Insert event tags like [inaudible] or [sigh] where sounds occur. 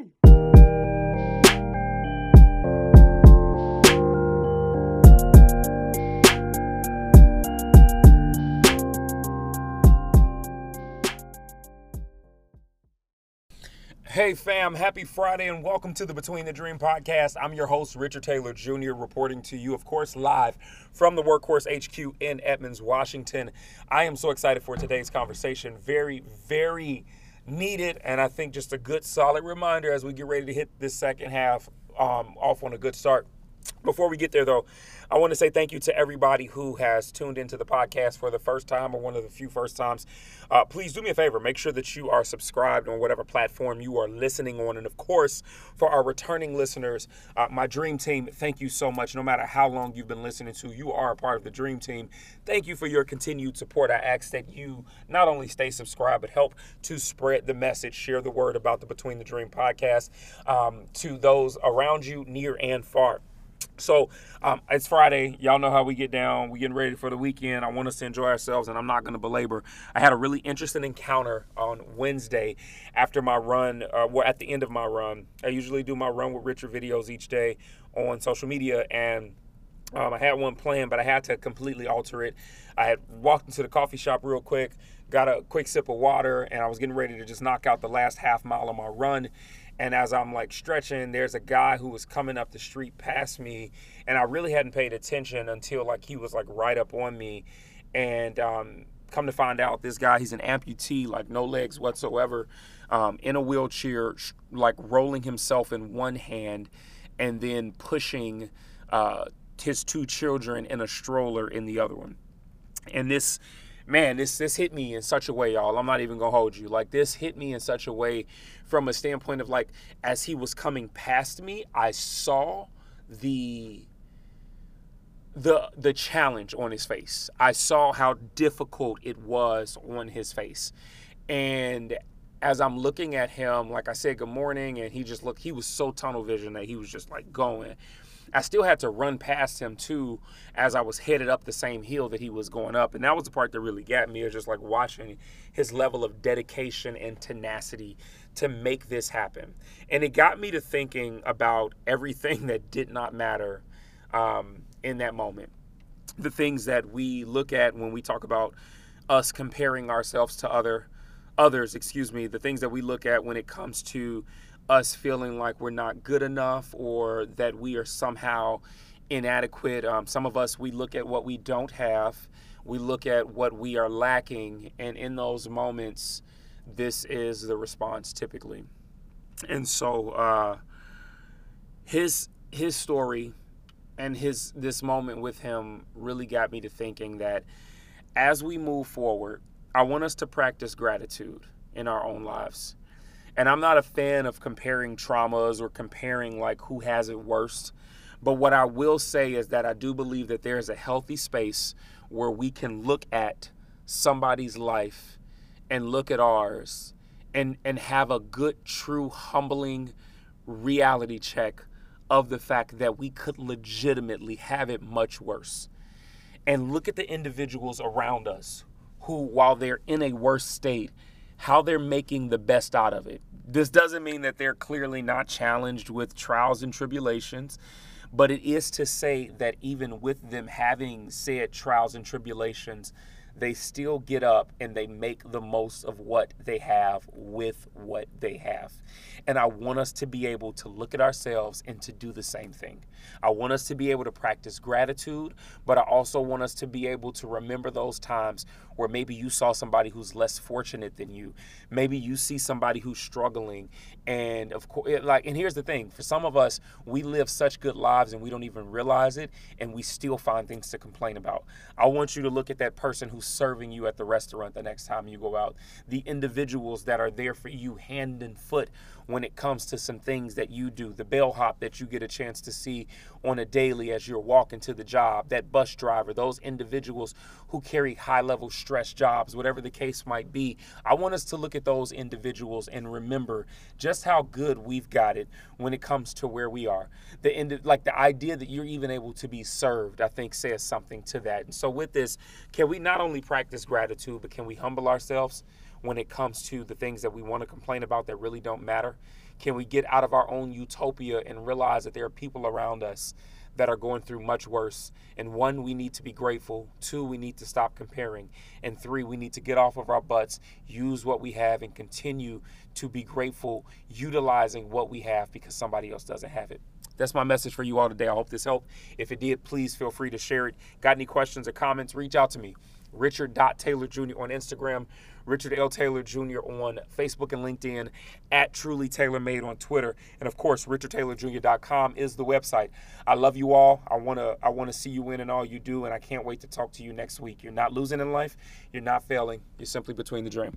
Hey fam, happy Friday and welcome to the Between the Dream podcast. I'm your host, Richard Taylor Jr., reporting to you, of course, live from the Workhorse HQ in Edmonds, Washington. I am so excited for today's conversation. Very, very needed, and I think just a good, solid reminder as we get ready to hit this second half um, off on a good start. Before we get there, though, I want to say thank you to everybody who has tuned into the podcast for the first time or one of the few first times. Uh, please do me a favor. Make sure that you are subscribed on whatever platform you are listening on. And of course, for our returning listeners, uh, my dream team, thank you so much. No matter how long you've been listening to, you are a part of the dream team. Thank you for your continued support. I ask that you not only stay subscribed, but help to spread the message, share the word about the Between the Dream podcast um, to those around you, near and far. So um, it's Friday. Y'all know how we get down. We getting ready for the weekend. I want us to enjoy ourselves, and I'm not going to belabor. I had a really interesting encounter on Wednesday after my run, uh, well, at the end of my run. I usually do my run with Richard videos each day on social media, and um, I had one planned, but I had to completely alter it. I had walked into the coffee shop real quick, got a quick sip of water, and I was getting ready to just knock out the last half mile of my run and as I'm like stretching, there's a guy who was coming up the street past me, and I really hadn't paid attention until like he was like right up on me, and um, come to find out, this guy he's an amputee, like no legs whatsoever, um, in a wheelchair, like rolling himself in one hand, and then pushing uh, his two children in a stroller in the other one, and this man, this this hit me in such a way, y'all. I'm not even gonna hold you. Like this hit me in such a way from a standpoint of like as he was coming past me, I saw the the the challenge on his face. I saw how difficult it was on his face. And as I'm looking at him, like I said, good morning, and he just looked, he was so tunnel vision that he was just like going. I still had to run past him too as I was headed up the same hill that he was going up. And that was the part that really got me, is just like watching his level of dedication and tenacity to make this happen. And it got me to thinking about everything [laughs] that did not matter um, in that moment. The things that we look at when we talk about us comparing ourselves to other others, excuse me, the things that we look at when it comes to us feeling like we're not good enough or that we are somehow inadequate. Um, some of us, we look at what we don't have, we look at what we are lacking, and in those moments, this is the response typically. And so, uh, his his story and his this moment with him really got me to thinking that as we move forward, I want us to practice gratitude in our own lives. And I'm not a fan of comparing traumas or comparing like who has it worst. But what I will say is that I do believe that there is a healthy space where we can look at somebody's life and look at ours and and have a good true humbling reality check of the fact that we could legitimately have it much worse. And look at the individuals around us who while they're in a worse state how they're making the best out of it. This doesn't mean that they're clearly not challenged with trials and tribulations, but it is to say that even with them having said trials and tribulations, they still get up and they make the most of what they have with what they have. And I want us to be able to look at ourselves and to do the same thing. I want us to be able to practice gratitude, but I also want us to be able to remember those times where maybe you saw somebody who's less fortunate than you. Maybe you see somebody who's struggling. And of course, like, and here's the thing for some of us, we live such good lives and we don't even realize it, and we still find things to complain about. I want you to look at that person who's serving you at the restaurant the next time you go out, the individuals that are there for you hand and foot when it comes to some things that you do, the bellhop that you get a chance to see on a daily as you're walking to the job, that bus driver, those individuals who carry high level stress jobs, whatever the case might be. I want us to look at those individuals and remember just how good we've got it when it comes to where we are. The end, like the idea that you're even able to be served, I think says something to that. And so with this, can we not only practice gratitude, but can we humble ourselves? when it comes to the things that we want to complain about that really don't matter? Can we get out of our own utopia and realize that there are people around us that are going through much worse? And one, we need to be grateful. Two, we need to stop comparing. And three, we need to get off of our butts, use what we have, and continue to be grateful, utilizing what we have because somebody else doesn't have it. That's my message for you all today. I hope this helped. If it did, please feel free to share it. Got any questions or comments? Reach out to me. Richard.Taylor Jr. on Instagram, Richard L. Taylor Jr. on Facebook and LinkedIn, at Truly Taylor Made on Twitter, and of course, RichardTaylorJr.com is the website. I love you all. I wanna I wanna see you win in all you do, and I can't wait to talk to you next week. You're not losing in life. You're not failing. You're simply between the dream.